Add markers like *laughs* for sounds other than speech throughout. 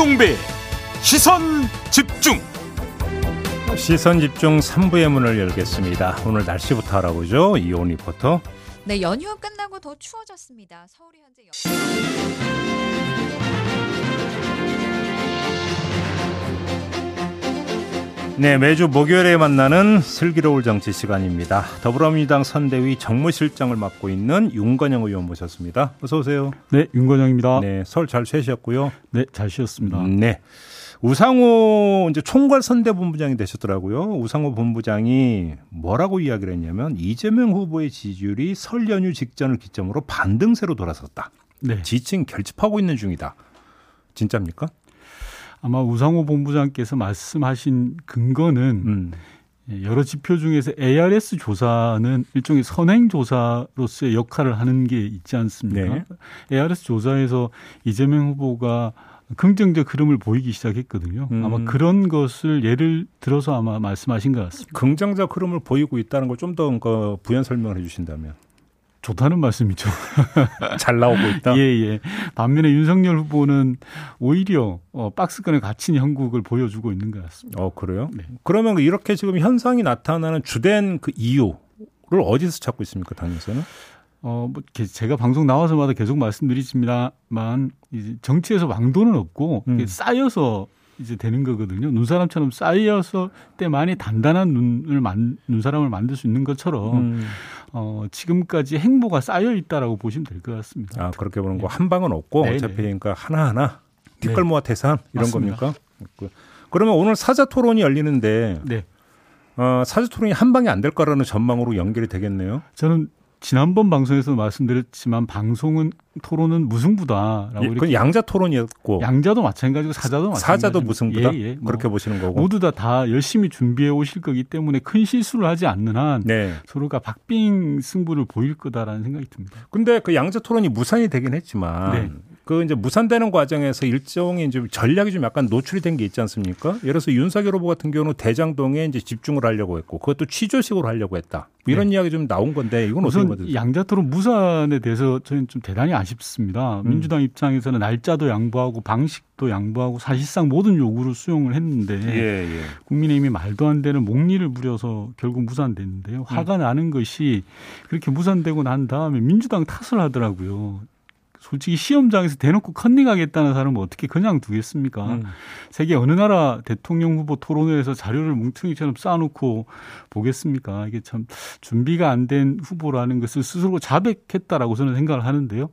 김종배 시선 집중 시선 집중 3부의 문을 열겠습니다. 오늘 날씨부터 알아보죠. 이온 리포터. 네, 연휴 끝나고 더 추워졌습니다. 서울이 현재 연... 네, 매주 목요일에 만나는 슬기로울 정치 시간입니다. 더불어민주당 선대위 정무실장을 맡고 있는 윤건영 의원 모셨습니다. 어서 오세요. 네, 윤건영입니다. 네, 서울 잘 쉬셨고요. 네, 잘 쉬었습니다. 네. 우상호 이제 총괄 선대본부장이 되셨더라고요. 우상호 본부장이 뭐라고 이야기를 했냐면 이재명 후보의 지지율이 설 연휴 직전을 기점으로 반등세로 돌아섰다. 네. 지층 결집하고 있는 중이다. 진짜입니까? 아마 우상호 본부장께서 말씀하신 근거는 음. 여러 지표 중에서 ARS 조사는 일종의 선행 조사로서의 역할을 하는 게 있지 않습니까? 네. ARS 조사에서 이재명 후보가 긍정적 흐름을 보이기 시작했거든요. 음. 아마 그런 것을 예를 들어서 아마 말씀하신 것 같습니다. 긍정적 흐름을 보이고 있다는 걸 좀더그 부연 설명을 해 주신다면 좋다는 말씀이죠. *laughs* 잘 나오고 있다. 예, 예. 반면에 윤석열 후보는 오히려 어, 박스권에 갇힌 형국을 보여주고 있는 것 같습니다. 어 그래요? 네. 그러면 이렇게 지금 현상이 나타나는 주된 그 이유를 어디서 찾고 있습니까, 당에서는? 어, 뭐, 게- 제가 방송 나와서마다 계속 말씀드리지만, 이제 정치에서 왕도는 없고, 음. 쌓여서 이제 되는 거거든요. 눈사람처럼 쌓여서 때만이 단단한 눈을 만, 눈사람을 만들 수 있는 것처럼, 음. 어, 지금까지 행보가 쌓여 있다라고 보시면 될 것 같습니다. 아 그렇게 보는 거한 방은 없고 네, 어차피 네. 그러니까 하나 하나 네. 뒷걸모아 태산 이런 맞습니다. 겁니까? 그- 그러면 오늘 사자 토론이 열리는데 네. 어, 사자 토론이 한 방에 안 될 거라는 전망으로 연결이 되겠네요. 저는 지난번 방송에서 말씀드렸지만, 방송은, 토론은 무승부다라고 예, 이렇게. 그건 양자 토론이었고 양자도 마찬가지고 사자도 마찬가지. 사자도 무승부다. 예, 예. 뭐 그렇게 보시는 거고. 모두 다다 열심히 준비해 오실 거기 때문에 큰 실수를 하지 않는 한 네. 서로가 박빙 승부를 보일 거다라는 생각이 듭니다. 근데 그 양자 토론이 무산이 되긴 했지만 네. 그 이제 무산되는 과정에서 일종의 좀 전략이 좀 약간 노출이 된 게 있지 않습니까? 예를 들어서 윤석열 후보 같은 경우는 대장동에 이제 집중을 하려고 했고 그것도 취조식으로 하려고 했다. 뭐 이런 이야기 좀 나온 건데 이건 어떻게 네. 받으세요? 양자토론 무산에 대해서 저는 좀 대단히 아쉽습니다. 음. 민주당 입장에서는 날짜도 양보하고 방식도 양보하고 사실상 모든 요구를 수용을 했는데 예, 예. 국민의힘이 말도 안 되는 목리를 부려서 결국 무산됐는데요. 화가 음. 나는 것이 그렇게 무산되고 난 다음에 민주당 탓을 하더라고요. 솔직히 시험장에서 대놓고 컨닝하겠다는 사람은 어떻게 그냥 두겠습니까? 음. 세계 어느 나라 대통령 후보 토론회에서 자료를 뭉퉁이처럼 쌓아놓고 보겠습니까? 이게 참 준비가 안 된 후보라는 것을 스스로 자백했다라고 저는 생각을 하는데요.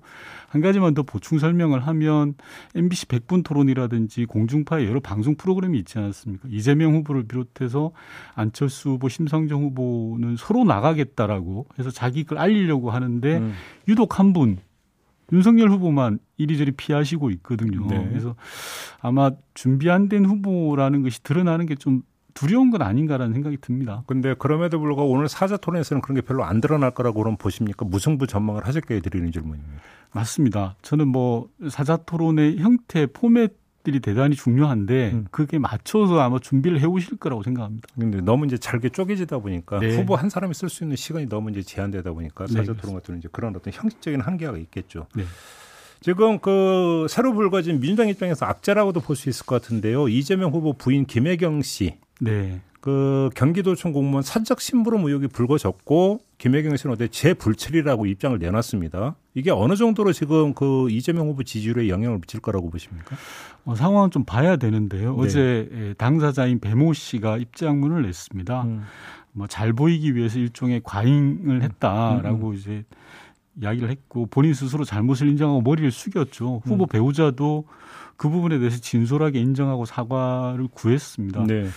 한 가지만 더 보충 설명을 하면 MBC 100분 토론이라든지 공중파의 여러 방송 프로그램이 있지 않습니까? 이재명 후보를 비롯해서 안철수 후보, 심상정 후보는 서로 나가겠다라고 해서 자기 걸 알리려고 하는데 음. 유독 한 분 윤석열 후보만 이리저리 피하시고 있거든요. 네. 그래서 아마 준비 안 된 후보라는 것이 드러나는 게 좀 두려운 건 아닌가라는 생각이 듭니다. 근데 그럼에도 불구하고 오늘 사자 토론에서는 그런 게 별로 안 드러날 거라고 그럼 보십니까? 무승부 전망을 하셨게 드리는 질문입니다. 맞습니다. 저는 뭐 사자 토론의 형태 포맷 들이 대단히 중요한데 음. 그게 맞춰서 아마 준비를 해오실 거라고 생각합니다. 근데 너무 이제 잘게 쪼개지다 보니까 네. 후보 한 사람이 쓸 수 있는 시간이 너무 이제 제한되다 보니까 네, 사자 토론 같은 이제 그런 어떤 형식적인 한계가 있겠죠. 네. 지금 그 새로 불거진 민주당 입장에서 악재라고도 볼 수 있을 것 같은데요. 이재명 후보 부인 김혜경 씨, 네. 그 경기도청 공무원 사적 심부름 의혹이 불거졌고 김혜경 씨는 어제 재불출이라고 입장을 내놨습니다. 이게 어느 정도로 지금 그 이재명 후보 지지율에 영향을 미칠 거라고 보십니까? 어, 상황은 좀 봐야 되는데요. 네. 어제 예, 당사자인 배모 씨가 입장문을 냈습니다. 음. 뭐잘 보이기 위해서 일종의 과잉을 했다라고 이제 이야기를 했고 본인 스스로 잘못을 인정하고 머리를 숙였죠. 후보 음. 배우자도 그 부분에 대해서 진솔하게 인정하고 사과를 구했습니다. 네.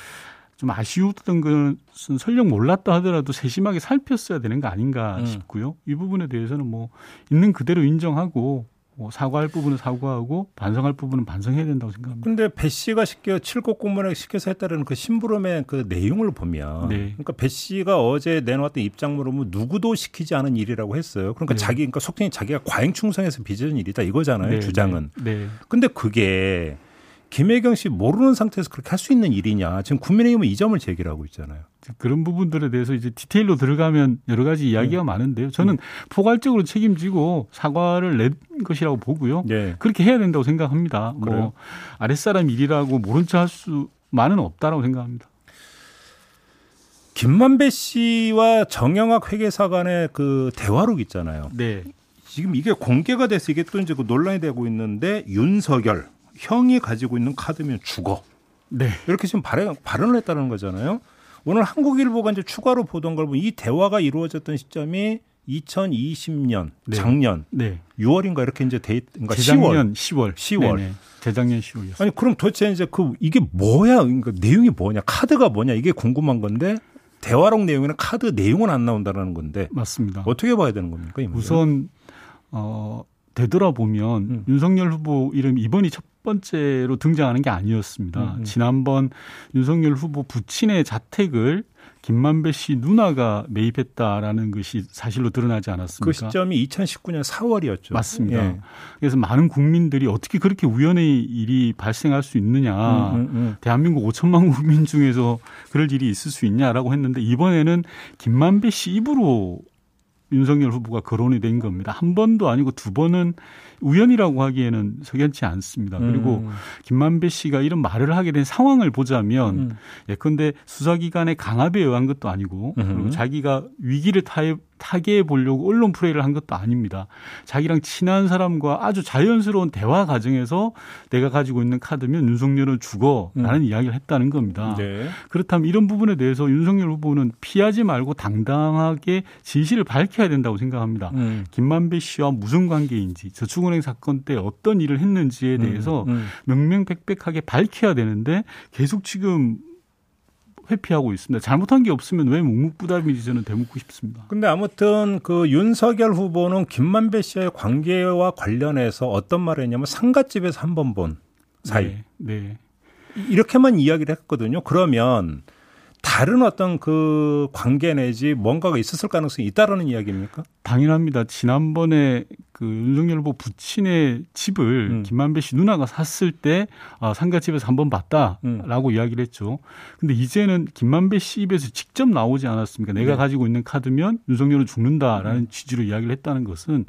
좀 아쉬웠던 것은 설령 몰랐다 하더라도 세심하게 살폈어야 되는 거 아닌가 음. 싶고요. 이 부분에 대해서는 뭐 있는 그대로 인정하고 뭐 사과할 부분은 사과하고 반성할 부분은 반성해야 된다고 생각합니다. 근데 배 씨가 시켜 칠곡 공문에 시켜서 했다는 그 심부름의 그 내용을 보면 네. 그러니까 배 씨가 어제 내놓았던 입장문을 보면 누구도 시키지 않은 일이라고 했어요. 그러니까 네. 자기 그러니까 속칭 자기가 과잉 충성해서 빚은 일이다 이거잖아요. 네, 주장은. 네. 네. 근데 그게 김혜경 씨 모르는 상태에서 그렇게 할 수 있는 일이냐. 지금 국민의힘은 이 점을 제기를 하고 있잖아요. 그런 부분들에 대해서 이제 디테일로 들어가면 여러 가지 이야기가 네. 많은데요. 저는 포괄적으로 책임지고 사과를 낸 것이라고 보고요. 네. 그렇게 해야 된다고 생각합니다. 그래요? 뭐 아랫사람 일이라고 모른 척 할 수만은 없다라고 생각합니다. 김만배 씨와 정영학 회계사 간의 그 대화록 있잖아요. 네. 지금 이게 공개가 돼서 이게 또 이제 그 논란이 되고 있는데 윤석열 형이 가지고 있는 카드면 죽어. 네. 이렇게 지금 발언, 발언을 했다는 거잖아요. 오늘 한국일보가 이제 추가로 보던 걸 보면 이 대화가 이루어졌던 시점이 2020년 네. 작년 네. 6월인가 이렇게 이제 돼 있는가 10월. 재작년 10월. 10월. 네네. 재작년 10월이었어요. 아니 그럼 도대체 이제 그 이게 뭐야? 그러니까 내용이 뭐냐? 카드가 뭐냐? 이게 궁금한 건데 대화록 내용에는 카드 내용은 안 나온다라는 건데 맞습니다. 어떻게 봐야 되는 겁니까? 우선 어 되돌아보면 음. 윤석열 후보 이름 이번이 첫 번째로 등장하는 게 아니었습니다. 음, 음. 지난번 윤석열 후보 부친의 자택을 김만배 씨 누나가 매입했다라는 것이 사실로 드러나지 않았습니까? 그 시점이 2019년 4월이었죠. 맞습니다. 예. 그래서 많은 국민들이 어떻게 그렇게 우연의 일이 발생할 수 있느냐. 음, 음, 음. 대한민국 5천만 국민 중에서 그럴 일이 있을 수 있냐라고 했는데 이번에는 김만배 씨 입으로 윤석열 후보가 거론이 된 겁니다. 한 번도 아니고 두 번은 우연이라고 하기에는 석연치 않습니다. 그리고 음. 김만배 씨가 이런 말을 하게 된 상황을 보자면 음. 예컨대 수사기관의 강압에 의한 것도 아니고 음흠. 그리고 자기가 위기를 타해, 타개해 보려고 언론 플레이를 한 것도 아닙니다. 자기랑 친한 사람과 아주 자연스러운 대화 과정에서 내가 가지고 있는 카드면 윤석열은 죽어라는 이야기를 했다는 겁니다. 네. 그렇다면 이런 부분에 대해서 윤석열 후보는 피하지 말고 당당하게 진실을 밝혀야 된다고 생각합니다. 음. 김만배 씨와 무슨 관계인지 저축은행 사건 때 어떤 일을 했는지에 대해서 음, 음. 명명백백하게 밝혀야 되는데 계속 지금 회피하고 있습니다. 잘못한 게 없으면 왜 묵묵부답인지 저는 되묻고 싶습니다. 근데 아무튼 그 윤석열 후보는 김만배 씨와의 관계와 관련해서 어떤 말을 했냐면 상가집에서 한 번 본 사이 네, 네. 이렇게만 이야기를 했거든요. 그러면 다른 어떤 그 관계 내지 뭔가가 있었을 가능성이 있다라는 이야기입니까? 당연합니다. 지난번에 그 윤석열 후보 부친의 집을 음. 김만배 씨 누나가 샀을 때 아, 상가집에서 한 번 봤다라고 음. 이야기를 했죠. 근데 이제는 김만배 씨 입에서 직접 나오지 않았습니까? 내가 네. 가지고 있는 카드면 윤석열은 죽는다라는 취지로 이야기를 했다는 것은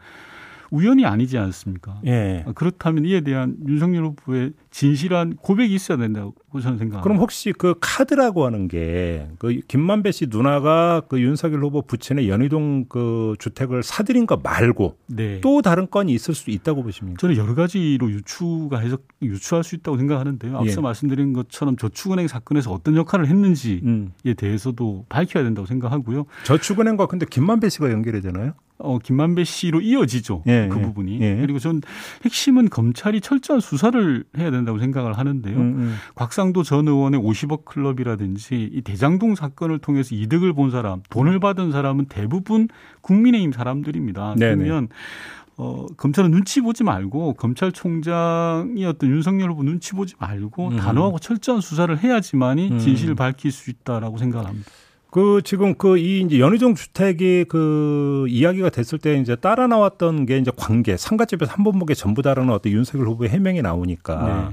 우연이 아니지 않습니까? 예. 아, 그렇다면 이에 대한 윤석열 후보의 진실한 고백이 있어야 된다고 저는 생각합니다. 그럼 혹시 그 카드라고 하는 게 그 김만배 씨 누나가 그 윤석열 후보 부친의 연희동 그 주택을 사들인 거 말고 네. 또 다른 건이 있을 수 있다고 보십니까? 저는 여러 가지로 유추가 해석 유추할 수 있다고 생각하는데요. 앞서 예. 말씀드린 것처럼 저축은행 사건에서 어떤 역할을 했는지에 음. 대해서도 밝혀야 된다고 생각하고요. 저축은행과 근데 김만배 씨가 연결이 되나요? 어, 김만배 씨로 이어지죠. 예, 그 예. 부분이. 예. 그리고 전 핵심은 검찰이 철저한 수사를 해야 된다고 생각을 하는데요. 음, 곽상도 전 의원의 50억 클럽이라든지 이 대장동 사건을 통해서 이득을 본 사람, 돈을 받은 사람은 대부분 국민의힘 사람들입니다. 네네. 그러면 어, 검찰은 눈치 보지 말고 검찰총장이었던 윤석열 후보 눈치 보지 말고 음. 단호하고 철저한 수사를 해야지만이 음. 진실을 밝힐 수 있다라고 생각합니다. 그 지금 그 이 이제 연희동 주택이 그 이야기가 됐을 때 이제 따라 나왔던 게 이제 관계 상가집에서 한 번 보게 전부 다라는 어떤 윤석열 후보의 해명이 나오니까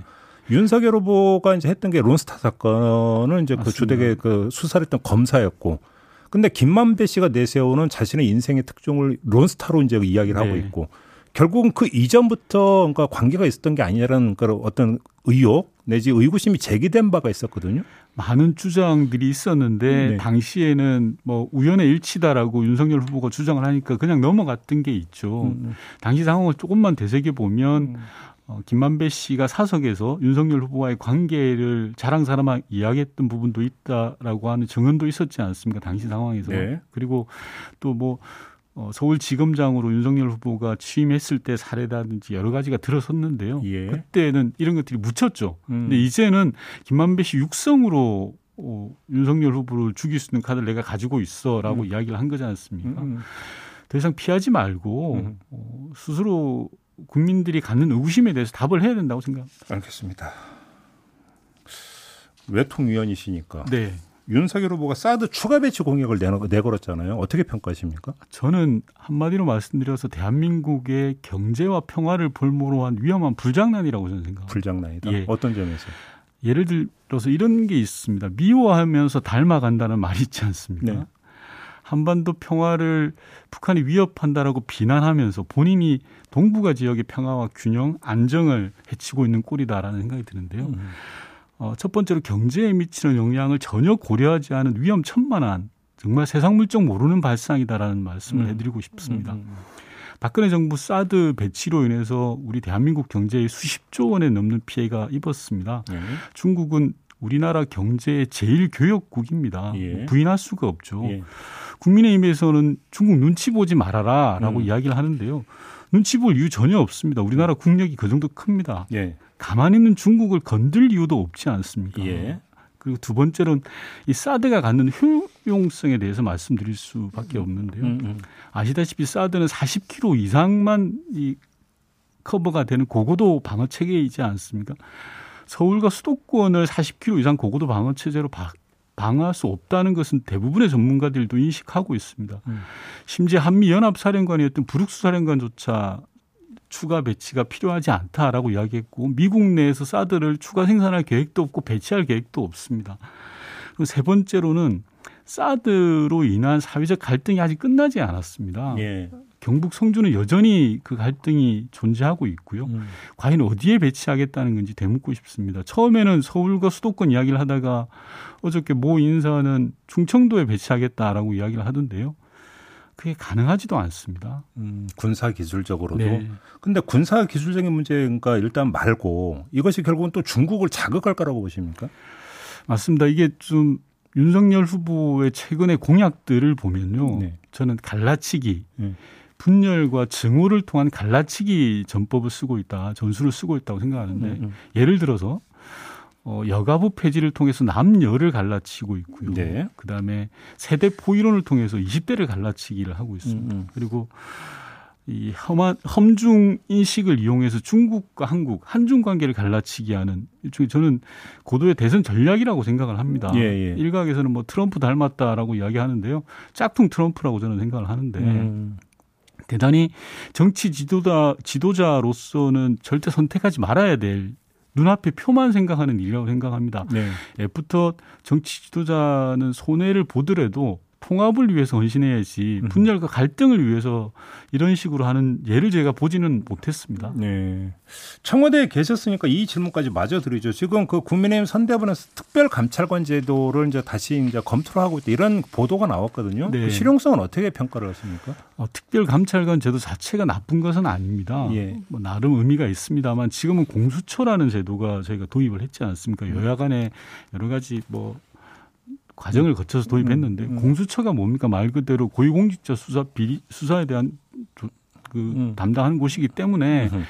네. 윤석열 후보가 이제 했던 게 론스타 사건은 이제 그 맞습니다. 주택의 그 수사를 했던 검사였고 근데 김만배 씨가 내세우는 자신의 인생의 특종을 론스타로 이제 이야기를 하고 네. 있고 결국은 그 이전부터 그러니까 관계가 있었던 게 아니라는 그런 어떤 의혹 내지 의구심이 제기된 바가 있었거든요. 많은 주장들이 있었는데 네. 당시에는 뭐 우연의 일치다라고 윤석열 후보가 주장을 하니까 그냥 넘어갔던 게 있죠. 음. 당시 상황을 조금만 되새겨 보면 음. 어, 김만배 씨가 사석에서 윤석열 후보와의 관계를 자랑 삼아 이야기했던 부분도 있다라고 하는 증언도 있었지 않습니까? 당시 상황에서. 네. 그리고 또 뭐 어, 서울지검장으로 윤석열 후보가 취임했을 때 사례라든지 여러 가지가 들어섰는데요. 예. 그때는 이런 것들이 묻혔죠. 음. 근데 이제는 김만배 씨 육성으로 어, 윤석열 후보를 죽일 수 있는 카드를 내가 가지고 있어라고 음. 이야기를 한 거지 않습니까? 음. 더 이상 피하지 말고 음. 어, 스스로 국민들이 갖는 의구심에 대해서 답을 해야 된다고 생각합니다. 알겠습니다. 외통위원이시니까 네. 윤석열 후보가 사드 추가 배치 공약을 내걸었잖아요. 어떻게 평가하십니까? 저는 한마디로 말씀드려서 대한민국의 경제와 평화를 볼모로 한 위험한 불장난이라고 저는 생각합니다. 불장난이다. 예. 어떤 점에서? 예를 들어서 이런 게 있습니다. 미워하면서 닮아간다는 말이 있지 않습니까? 네. 한반도 평화를 북한이 위협한다라고 비난하면서 본인이 동북아 지역의 평화와 균형, 안정을 해치고 있는 꼴이다라는 생각이 드는데요. 음. 어, 첫 번째로 경제에 미치는 영향을 전혀 고려하지 않은 위험천만한 정말 세상 물정 모르는 발상이다라는 말씀을 음. 해드리고 싶습니다. 음, 음. 박근혜 정부 사드 배치로 인해서 우리 대한민국 경제에 수십조 원에 넘는 피해가 입었습니다. 예. 중국은 우리나라 경제의 제일 교역국입니다. 예. 부인할 수가 없죠. 예. 국민의힘에서는 중국 눈치 보지 말아라라고 음. 이야기를 하는데요. 눈치 볼 이유 전혀 없습니다. 우리나라 국력이 그 정도 큽니다. 예. 가만히 있는 중국을 건들 이유도 없지 않습니까? 예. 그리고 두 번째로는 이 사드가 갖는 효용성에 대해서 말씀드릴 수밖에 없는데요. 음, 음. 아시다시피 사드는 40km 이상만 이 커버가 되는 고고도 방어 체계이지 않습니까? 서울과 수도권을 40km 이상 고고도 방어 체제로 바- 방어할 수 없다는 것은 대부분의 전문가들도 인식하고 있습니다. 음. 심지어 한미 연합 사령관이었던 브룩스 사령관조차 추가 배치가 필요하지 않다라고 이야기했고 미국 내에서 사드를 추가 생산할 계획도 없고 배치할 계획도 없습니다. 그리고 세 번째로는 사드로 인한 사회적 갈등이 아직 끝나지 않았습니다. 예. 경북 성주는 여전히 그 갈등이 존재하고 있고요. 음. 과연 어디에 배치하겠다는 건지 되묻고 싶습니다. 처음에는 서울과 수도권 이야기를 하다가 어저께 모 인사는 충청도에 배치하겠다라고 이야기를 하던데요. 그게 가능하지도 않습니다. 음, 군사 기술적으로도. 네. 근데 군사 기술적인 문제가 일단 말고 이것이 결국은 또 중국을 자극할 거라고 보십니까? 맞습니다. 이게 좀 윤석열 후보의 최근의 공약들을 보면요. 네. 저는 갈라치기, 네. 분열과 증오를 통한 갈라치기 전법을 쓰고 있다, 전술을 쓰고 있다고 생각하는데 음, 음. 예를 들어서 어, 여가부 폐지를 통해서 남녀를 갈라치고 있고요. 네. 그다음에 세대 포이론을 통해서 20대를 갈라치기를 하고 있습니다. 음, 음. 그리고 이 험한 험중 인식을 이용해서 중국과 한국 한중 관계를 갈라치기 하는 일종의 저는 고도의 대선 전략이라고 생각을 합니다. 예, 예. 일각에서는 뭐 트럼프 닮았다라고 이야기하는데요. 짝퉁 트럼프라고 저는 생각을 하는데 음. 대단히 정치 지도자 지도자로서는 절대 선택하지 말아야 될 눈앞에 표만 생각하는 일이라고 생각합니다. 네. 애프터 정치 지도자는 손해를 보더라도 통합을 위해서 헌신해야지 음. 분열과 갈등을 위해서 이런 식으로 하는 예를 제가 보지는 못했습니다. 네. 청와대에 계셨으니까 이 질문까지 마저 드리죠. 지금 그 국민의힘 선대본에서 특별 감찰관 제도를 이제 다시 이제 검토를 하고 있다 이런 보도가 나왔거든요. 네. 그 실용성은 어떻게 평가를 하십니까? 어, 특별 감찰관 제도 자체가 나쁜 것은 아닙니다. 예. 뭐 나름 의미가 있습니다만 지금은 공수처라는 제도가 저희가 도입을 했지 않습니까? 음. 여야 간에 여러 가지 뭐 과정을 거쳐서 도입했는데 음, 음. 공수처가 뭡니까 말 그대로 고위공직자 수사 비리 수사에 대한 조- 그 음. 담당하는 곳이기 때문에 음.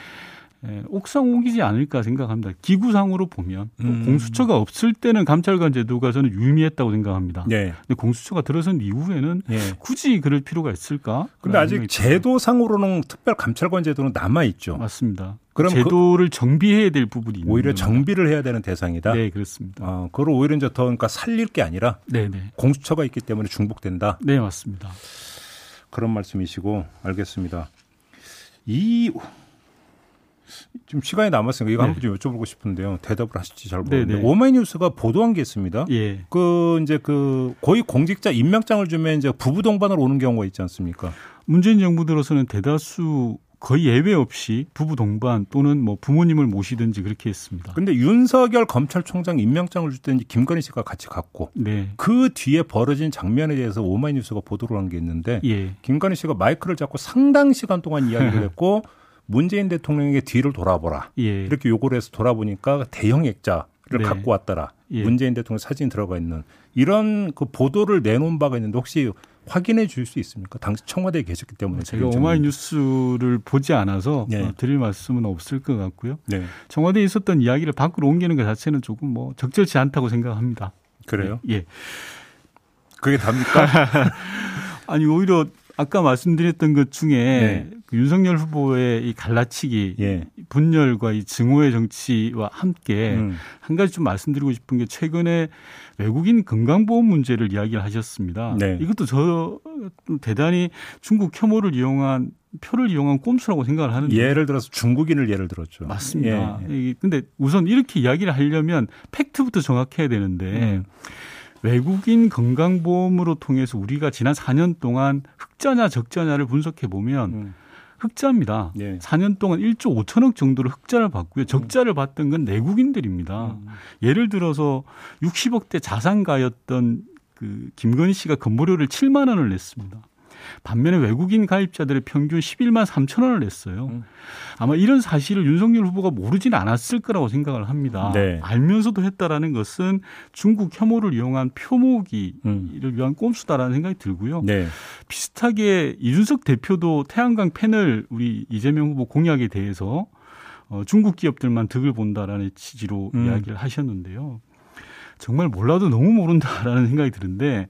예, 옥상 옥이지 않을까 생각합니다. 기구상으로 보면 또 음. 공수처가 없을 때는 감찰관 제도가 저는 유의미했다고 생각합니다. 네. 근데 공수처가 들어선 이후에는 예. 굳이 그럴 필요가 있을까? 근데 라는 아직. 제도상으로는 특별 감찰관 제도는 남아 있죠. 맞습니다. 그럼 제도를 정비해야 될 부분이 오히려. 정비를 해야 되는 대상이다. 네 그렇습니다. 어, 그걸 오히려 이제 더 그러니까 살릴 게 아니라 네네 공수처가 있기 때문에 중복된다. 네 맞습니다. 그런 말씀이시고 알겠습니다. 이 지금 시간이 남았으니까 이거 네. 한번 좀 여쭤보고 싶은데요. 대답을 하실지 잘 모르겠는데 네, 네. 오마이뉴스가 보도한 게 있습니다. 예 그 이제 그 고위 공직자 임명장을 주면 이제 부부 동반으로 오는 경우가 있지 않습니까? 문재인 정부 들어서는 대다수 거의 예외 없이 부부 동반 또는 뭐 부모님을 모시든지 그렇게 했습니다. 근데 윤석열 검찰총장 임명장을 줄 때는 김건희 씨가 같이 갔고 네 그 뒤에 벌어진 장면에 대해서 오마이뉴스가 보도를 한 게 있는데 예. 김건희 씨가 마이크를 잡고 상당 시간 동안 이야기를 *laughs* 했고 문재인 대통령에게 뒤를 돌아보라. 예. 이렇게 요구를 해서 돌아보니까 대형 액자를 네. 갖고 왔더라. 예. 문재인 대통령 사진 들어가 있는 이런 그 보도를 내놓은 바가 있는데 혹시 확인해 줄 수 있습니까? 당시 청와대에 계셨기 때문에 제가 오마이뉴스를 보지 않아서 네. 어, 드릴 말씀은 없을 것 같고요. 네. 청와대에 있었던 이야기를 밖으로 옮기는 것 자체는 조금 뭐 적절치 않다고 생각합니다. 그래요? 예. 그게 답니까? *laughs* 아니 오히려 아까 말씀드렸던 것 중에 네. 그 윤석열 후보의 이 갈라치기, 예. 분열과 이 증오의 정치와 함께 음. 한 가지 좀 말씀드리고 싶은 게 최근에 외국인 건강보험 문제를 이야기를 하셨습니다. 네. 이것도 저 대단히 중국 혐오를 이용한 표를 이용한 꼼수라고 생각을 하는데 예를 들어서 중국인을 예를 들었죠. 맞습니다. 예, 예. 이- 근데 우선 이렇게 이야기를 하려면 팩트부터 정확해야 되는데 음. 외국인 건강보험으로 통해서 우리가 지난 4년 동안 흑자냐 적자냐를 분석해 보면 음. 흑자입니다. 예. 4년 동안 1조 5천억 정도로 흑자를 봤고요. 적자를 봤던 건 내국인들입니다. 음. 예를 들어서 60억대 자산가였던 그 김건희 씨가 건보료를 7만 원을 냈습니다. 반면에 외국인 가입자들의 평균 11만 3천 원을 냈어요. 음. 아마 이런 사실을 윤석열 후보가 모르진 않았을 거라고 생각을 합니다. 네. 알면서도 했다라는 것은 중국 혐오를 이용한 표모기를 음. 위한 꼼수다라는 생각이 들고요. 네. 비슷하게 이준석 대표도 태양광 패널 우리 이재명 후보 공약에 대해서 어, 중국 기업들만 득을 본다라는 취지로 음. 이야기를 하셨는데요. 정말 몰라도 너무 모른다라는 생각이 드는데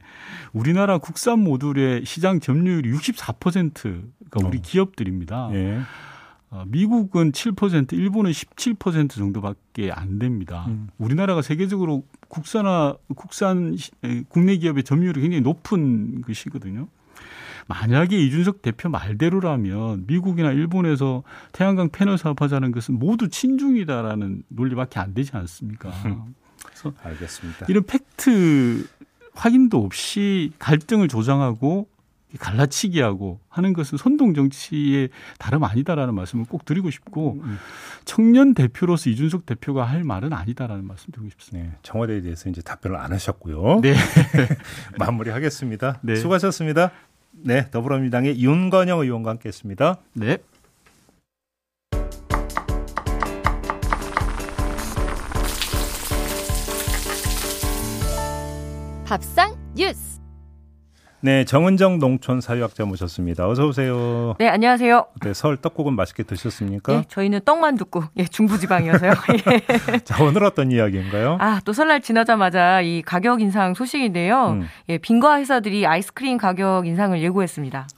우리나라 국산 모듈의 시장 점유율이 64%가 우리 어. 기업들입니다. 예. 어, 미국은 7%, 일본은 17% 정도밖에 안 됩니다. 음. 우리나라가 세계적으로 국산화 국산 국내 기업의 점유율이 굉장히 높은 것이거든요. 만약에 이준석 대표 말대로라면 미국이나 일본에서 태양광 패널 사업하자는 것은 모두 친중이다라는 논리밖에 안 되지 않습니까? *laughs* 그래서 알겠습니다. 이런 팩트 확인도 없이 갈등을 조장하고 갈라치기하고 하는 것은 선동 정치의 다름 아니다라는 말씀을 꼭 드리고 싶고 음. 청년 대표로서 이준석 대표가 할 말은 아니다라는 말씀 드리고 싶습니다. 네, 청와대에 대해서 이제 답변을 안 하셨고요. 네. *laughs* 마무리하겠습니다. 네. 수고하셨습니다. 네, 더불어민주당의 윤건영 의원과 함께했습니다. 네. 밥상 뉴스. 네, 정은정 농촌 사회학자 모셨습니다. 어서 오세요. 네, 안녕하세요. 네, 서울 떡국은 맛있게 드셨습니까? 예, 저희는 떡만둣국, 예, 중부지방이어서요. 예. *laughs* 자, 오늘 어떤 이야기인가요? 아, 또 설날 지나자마자 이 가격 인상 소식인데요. 음. 예, 빈과 회사들이 아이스크림 가격 인상을 예고했습니다.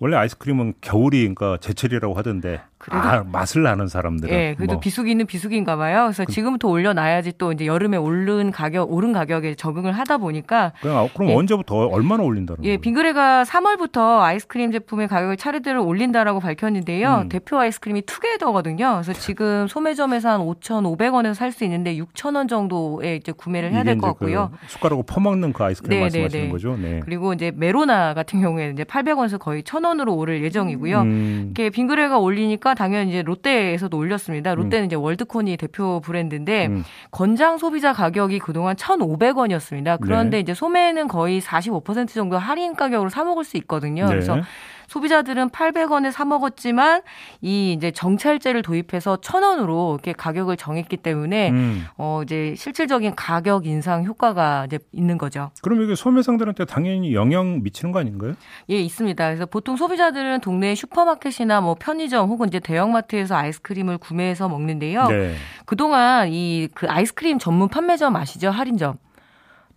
원래 아이스크림은 겨울이 그러니까 제철이라고 하던데 그래도- 아, 맛을 아는 사람들은 예, 그래도 뭐, 비수기는 비수기인가 봐요. 그래서 지금부터 올려놔야지 또 이제 여름에 오른 가격, 오른 가격에 적응을 하다 보니까 그냥 아, 그럼 예. 언제부터 얼마나 올린다는 예, 거예요? 빙그레가 3월부터 아이스크림 제품의 가격을 차례대로 올린다라고 밝혔는데요. 음. 대표 아이스크림이 투게더거든요. 그래서 지금 소매점에서 한 5,500원에서 살 수 있는데 6,000원 정도에 이제 구매를 해야 이게 될것 같고요. 그 숟가락으로 퍼먹는 그 아이스크림 네, 말씀하시는 네, 네. 거죠? 네. 그리고 이제 메로나 같은 경우에는 이제 800원에서 거의 1,000원으로 오를 예정이고요. 음, 이렇게 빙그레가 올리니까 당연히 이제 롯데에서도 올렸습니다. 롯데는 이제 월드콘이 대표 브랜드인데 음. 건장 소비자 가격이 그동안 1,500원이었습니다. 그런데 네. 이제 소매는 거의 45% 정도 할인 가격으로 사 먹을 수 있거든요. 네. 그래서 소비자들은 800원에 사 먹었지만 이 이제 정찰제를 도입해서 1,000원으로 이렇게 가격을 정했기 때문에 음. 어 이제 실질적인 가격 인상 효과가 이제 있는 거죠. 그럼 이게 소매상들한테 당연히 영향 미치는 거 아닌가요? 예, 있습니다. 그래서 보통 소비자들은 동네 슈퍼마켓이나 뭐 편의점 혹은 이제 대형마트에서 아이스크림을 구매해서 먹는데요. 네. 그동안 이 그 아이스크림 전문 판매점 아시죠? 할인점.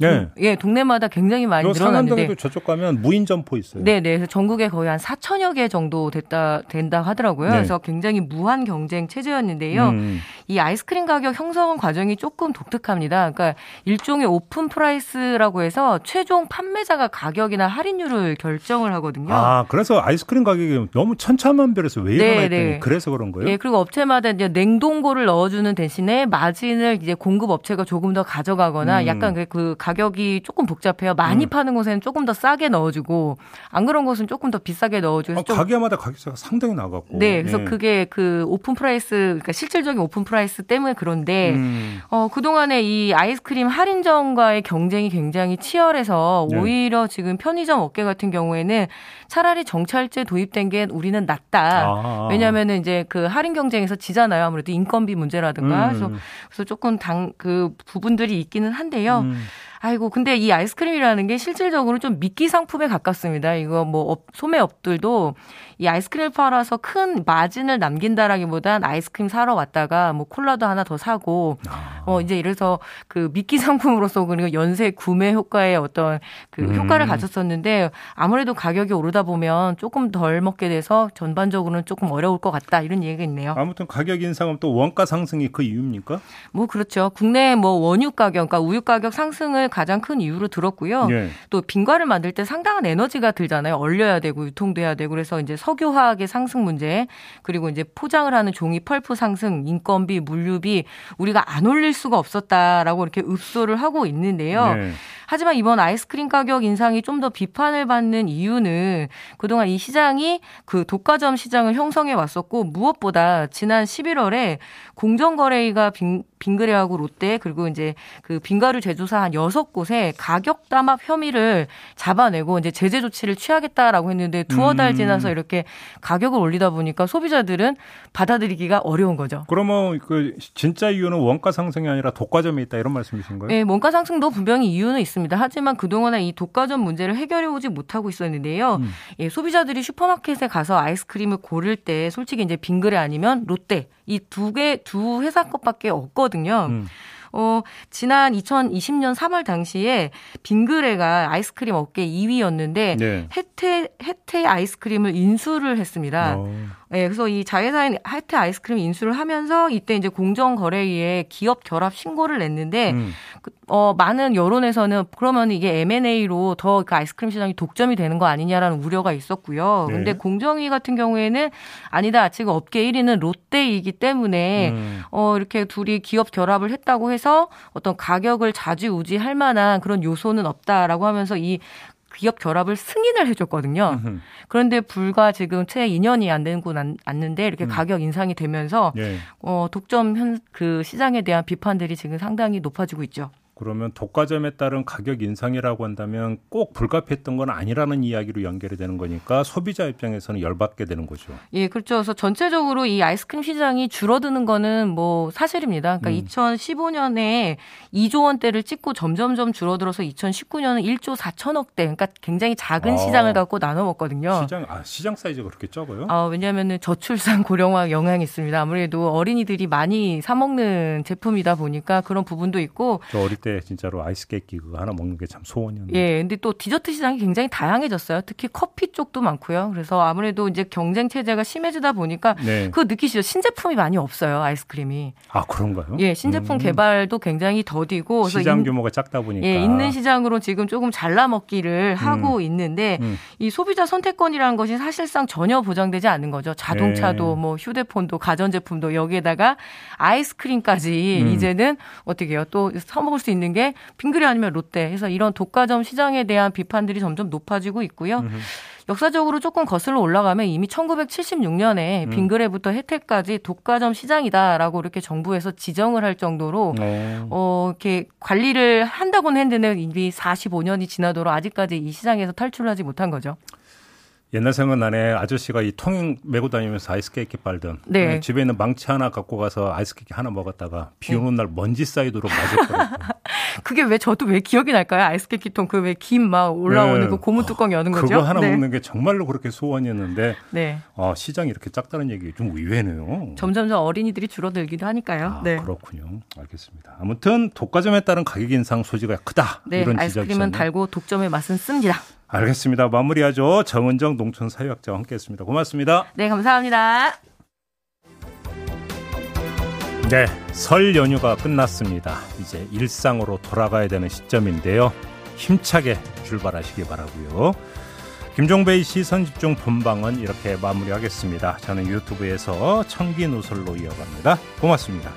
네. 예, 동네마다 굉장히 많이 요 늘어났는데 상암동에도 저쪽 가면 무인 점포 있어요. 네, 네. 그래서 전국에 거의 한 4천여 개 정도 됐다 된다 하더라고요. 네. 그래서 굉장히 무한 경쟁 체제였는데요. 음. 이 아이스크림 가격 형성 과정이 조금 독특합니다. 그러니까 일종의 open price라고 해서 최종 판매자가 가격이나 할인율을 결정을 하거든요. 아, 그래서 아이스크림 가격이 너무 천차만별해서 왜 네, 이러나 했더니 네. 그래서 그런 거예요? 예, 그리고 업체마다 이제 냉동고를 넣어주는 대신에 마진을 이제 공급 업체가 조금 더 가져가거나 음. 약간 그- 그 가격이 조금 복잡해요. 많이 음. 파는 곳에는 조금 더 싸게 넣어주고 안 그런 곳은 조금 더 비싸게 넣어주고 아, 좀 가게마다 가격차가 상당히 나갔고. 네, 그래서 예. 그게 그 open price, 그러니까 실질적인 open price 때문에 그런데, 음. 어, 그 동안에 이 아이스크림 할인점과의 경쟁이 굉장히 치열해서 네. 오히려 지금 편의점 업계 같은 경우에는 차라리 정찰제 도입된 게 우리는 낫다. 아. 왜냐하면은 이제 그 할인 경쟁에서 지잖아요. 아무래도 인건비 문제라든가. 음. 그래서, 그래서 조금 당, 그 부분들이 있기는 한데요. 음. 아이고, 근데 이 아이스크림이라는 게 실질적으로 좀 미끼 상품에 가깝습니다. 이거 뭐 업, 소매업들도 이 아이스크림을 팔아서 큰 마진을 남긴다라기보단 아이스크림 사러 왔다가 뭐 콜라도 하나 더 사고 아. 어 이제 이래서 그 미끼 상품으로서 그리고 연쇄 구매 효과의 어떤 그 음. 효과를 가졌었는데 아무래도 가격이 오르다 보면 조금 덜 먹게 돼서 전반적으로는 조금 어려울 것 같다 이런 얘기가 있네요. 아무튼 가격 인상은 또 원가 상승이 그 이유입니까? 뭐 그렇죠. 국내 뭐 원유 가격, 그러니까 우유 가격 상승을 가장 큰 이유로 들었고요. 예. 또 빙과를 만들 때 상당한 에너지가 들잖아요. 얼려야 되고 유통돼야 되고 그래서 이제 석유화학의 상승 문제 그리고 이제 포장을 하는 종이 펄프 상승, 인건비, 물류비 우리가 안 올릴 수가 없었다라고 이렇게 읍소를 하고 있는데요. 네. 하지만 이번 아이스크림 가격 인상이 좀 더 비판을 받는 이유는 그동안 이 시장이 그 독과점 시장을 형성해 왔었고 무엇보다 지난 11월에 공정거래위가 빙, 빙그레하고 롯데 그리고 이제 그 빙가루 제조사 한 여섯 곳에 가격 담합 혐의를 잡아내고 이제 제재 조치를 취하겠다라고 했는데 두어 달 음. 지나서 이렇게 가격을 올리다 보니까 소비자들은 받아들이기가 어려운 거죠. 그러면 그 진짜 이유는 원가 상승이 아니라 독과점에 있다 이런 말씀이신가요? 네, 원가 상승도 분명히 이유는 있습니다. 하지만 그동안에 이 독과점 문제를 해결해 오지 못하고 있었는데요. 음. 예, 소비자들이 슈퍼마켓에 가서 아이스크림을 고를 때 솔직히 이제 빙그레 아니면 롯데 이 두 개 두 회사 것밖에 없거든요. 음. 어, 지난 2020년 3월 당시에 빙그레가 아이스크림 업계 2위였는데 네. 혜태 혜태 아이스크림을 인수를 했습니다. 어. 네, 그래서 이 자회사인 혜태 아이스크림 인수를 하면서 이때 이제 공정거래위에 기업 결합 신고를 냈는데 음. 그, 어, 많은 여론에서는 그러면 이게 M&A로 더 그 아이스크림 시장이 독점이 되는 거 아니냐라는 우려가 있었고요. 네. 근데 공정위 같은 경우에는 아니다. 지금 업계 1위는 롯데이기 때문에 음. 어, 이렇게 둘이 기업 결합을 했다고 해서 어떤 가격을 좌지우지할 만한 그런 요소는 없다라고 하면서 이 기업 결합을 승인을 해줬거든요. 음흠. 그런데 불과 지금 채 2년이 안 되고 난- 났는데 이렇게 음. 가격 인상이 되면서 예. 어, 독점 현, 그 시장에 대한 비판들이 지금 상당히 높아지고 있죠. 그러면 독과점에 따른 가격 인상이라고 한다면 꼭 불가피했던 건 아니라는 이야기로 연결이 되는 거니까 소비자 입장에서는 열받게 되는 거죠. 예, 그렇죠. 그래서 전체적으로 이 아이스크림 시장이 줄어드는 거는 뭐 사실입니다. 그러니까 음. 2015년에 2조 원대를 찍고 점점점 줄어들어서 2019년은 1조 4천억 대, 그러니까 굉장히 작은 아. 시장을 갖고 나눠 먹거든요. 시장 아 시장 사이즈가 그렇게 적어요? 아, 왜냐하면 저출산 *laughs* 고령화 영향이 있습니다. 아무래도 어린이들이 많이 사 먹는 제품이다 보니까 그런 부분도 있고, 저 어릴 때 진짜로 아이스 케이크 그거 하나 먹는 게 참 소원이었는데. 예, 근데 또 디저트 시장이 굉장히 다양해졌어요. 특히 커피 쪽도 많고요. 그래서 아무래도 이제 경쟁 체제가 심해지다 보니까 네. 그거 느끼시죠? 신제품이 많이 없어요, 아이스크림이. 아 그런가요? 예, 신제품 음. 개발도 굉장히 더디고 시장 인- 규모가 작다 보니까. 예, 있는 시장으로 지금 조금 잘라 먹기를 하고 있는데 음. 이 소비자 선택권이라는 것이 사실상 전혀 보장되지 않는 거죠. 자동차도 네. 뭐 휴대폰도 가전제품도 여기에다가 아이스크림까지 음. 이제는 어떻게 해요? 또 사 먹을 수 있는 게 빙그레 아니면 롯데 해서 이런 독과점 시장에 대한 비판들이 점점 높아지고 있고요. 음흠. 역사적으로 조금 거슬러 올라가면 이미 1976년에 음. 빙그레부터 해태까지 독과점 시장이다라고 이렇게 정부에서 지정을 할 정도로 어. 어, 이렇게 관리를 한다고는 했는데 이미 45년이 지나도록 아직까지 이 시장에서 탈출을 하지 못한 거죠. 옛날 생각나네 아저씨가 이 통 메고 다니면서 아이스 케이크 팔던 네. 집에 있는 망치 하나 갖고 가서 아이스 케이크 하나 먹었다가 비 네. 오는 날 먼지 나도록 맞았더라고. *laughs* 그게 왜 저도 왜 기억이 날까요? 아이스케이크 통 그 왜 김 막 올라오는 네. 그 고무 뚜껑 여는 거죠? 그거 하나 네. 먹는 게 정말로 그렇게 소원이었는데 네. 아, 시장이 이렇게 작다는 얘기 좀 의외네요. 점점점 어린이들이 줄어들기도 하니까요. 아, 네. 그렇군요. 알겠습니다. 아무튼 독과점에 따른 가격 인상 소지가 크다. 네, 이런 아이스크림은 지적이셨네요. 달고 독점의 맛은 씁니다. 알겠습니다. 마무리하죠. 정은정 농촌사회학자와 함께했습니다. 고맙습니다. 네, 감사합니다. 네, 설 연휴가 끝났습니다. 이제 일상으로 돌아가야 되는 시점인데요. 힘차게 출발하시기 바라고요. 김종배의 시선 집중 본방은 이렇게 마무리하겠습니다. 저는 유튜브에서 청기 누설로 이어갑니다. 고맙습니다.